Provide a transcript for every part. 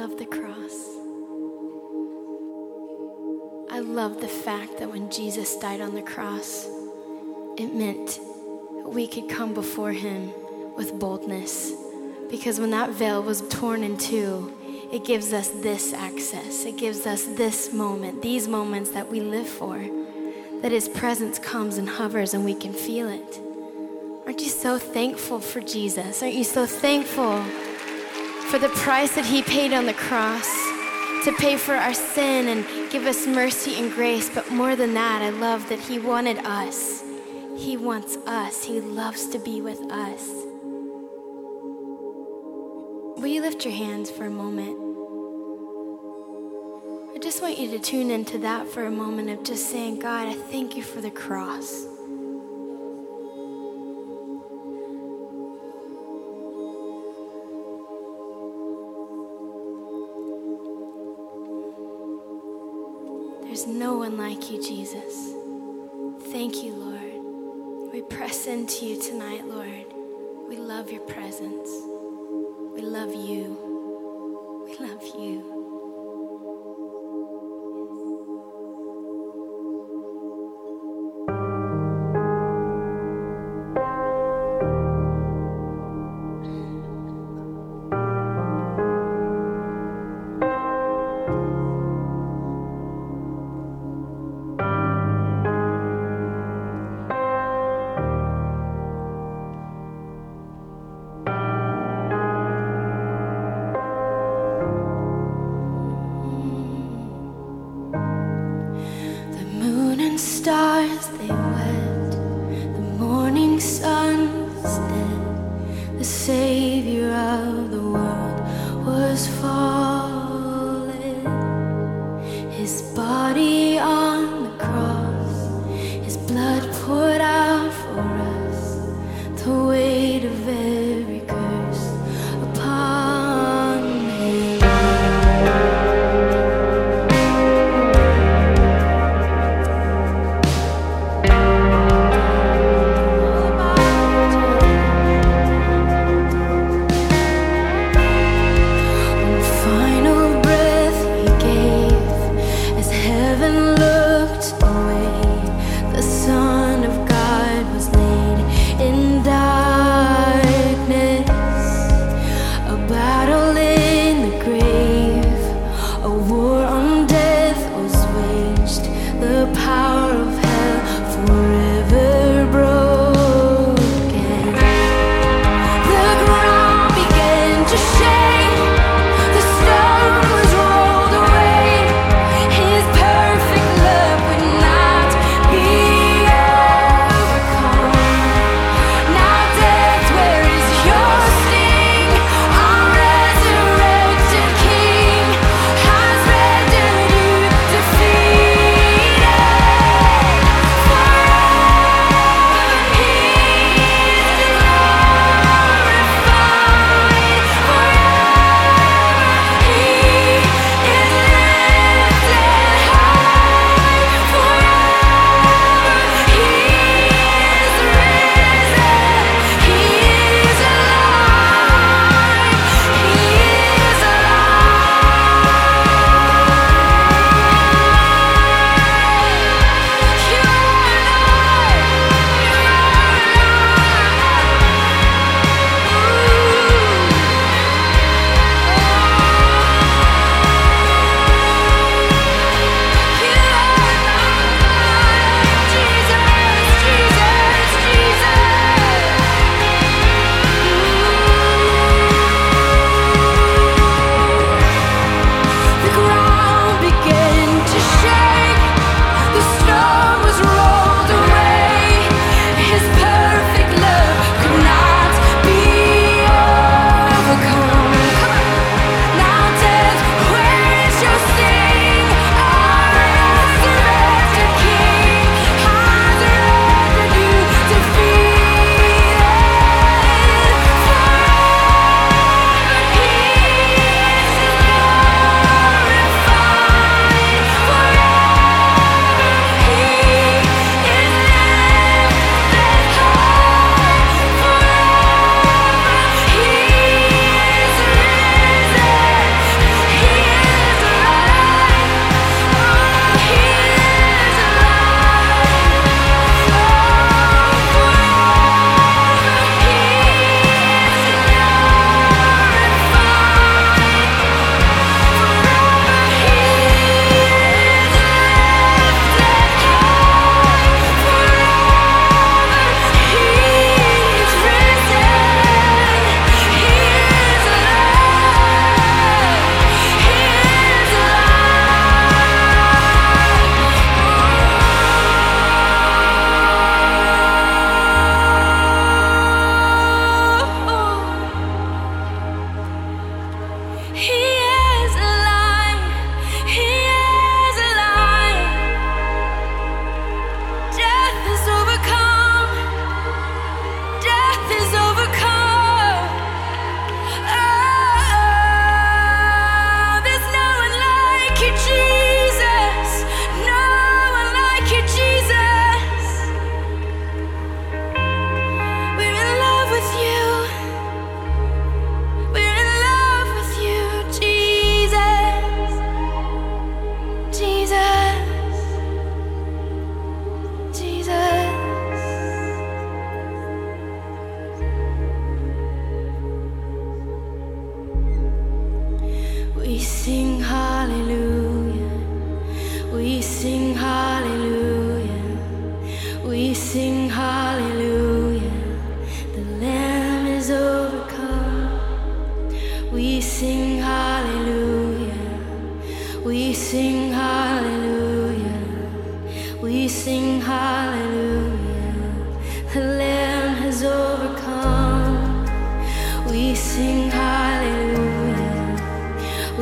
love the cross. I love the fact that when Jesus died on the cross, it meant we could come before him with boldness. Because when that veil was torn in two, it gives us this access. It gives us this moment, these moments that we live for. That his presence comes and hovers and we can feel it. Aren't you so thankful for Jesus? Aren't you so thankful for the price that he paid on the cross to pay for our sin and give us mercy and grace? But more than that, I love that he wanted us. He wants us. He loves to be with us. Will you lift your hands for a moment? I just want you to tune into that for a moment of just saying, God, I thank you for the cross. There's no one like you, Jesus. Thank you, Lord. We press into you tonight, Lord. We love your presence. We love you. We love you.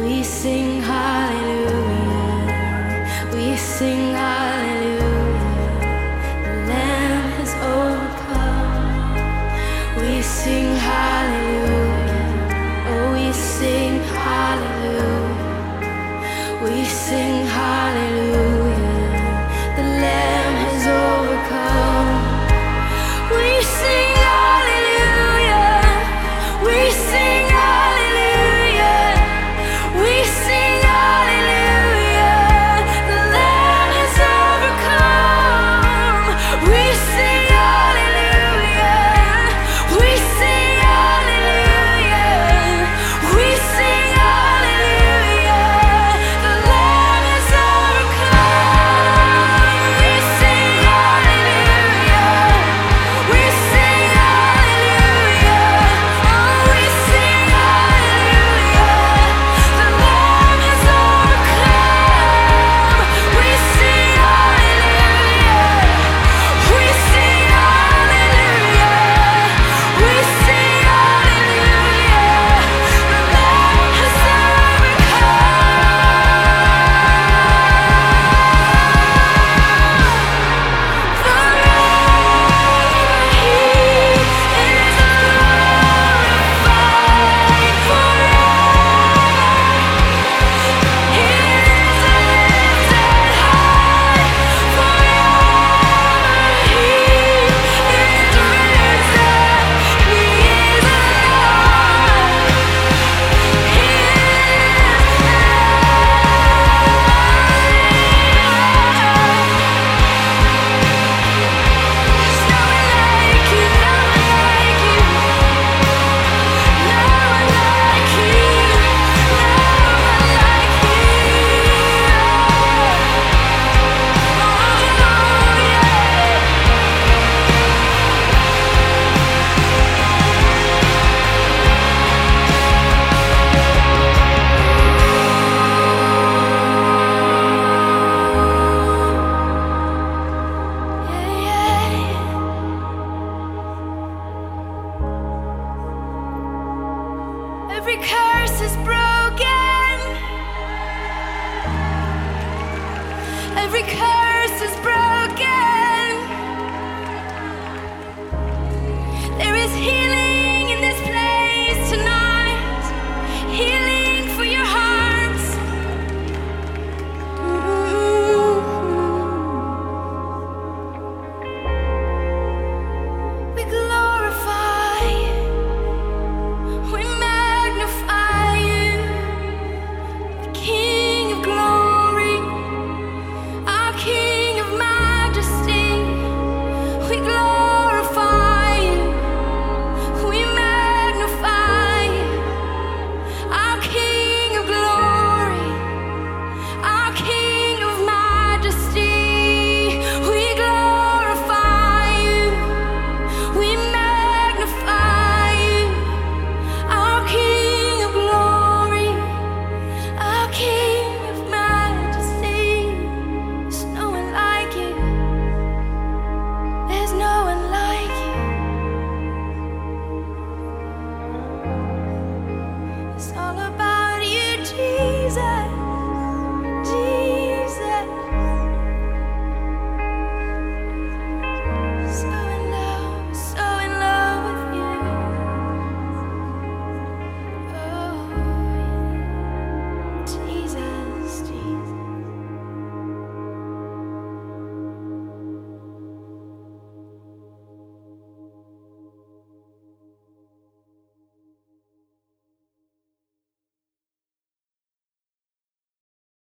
We sing hallelujah. We sing hallelujah.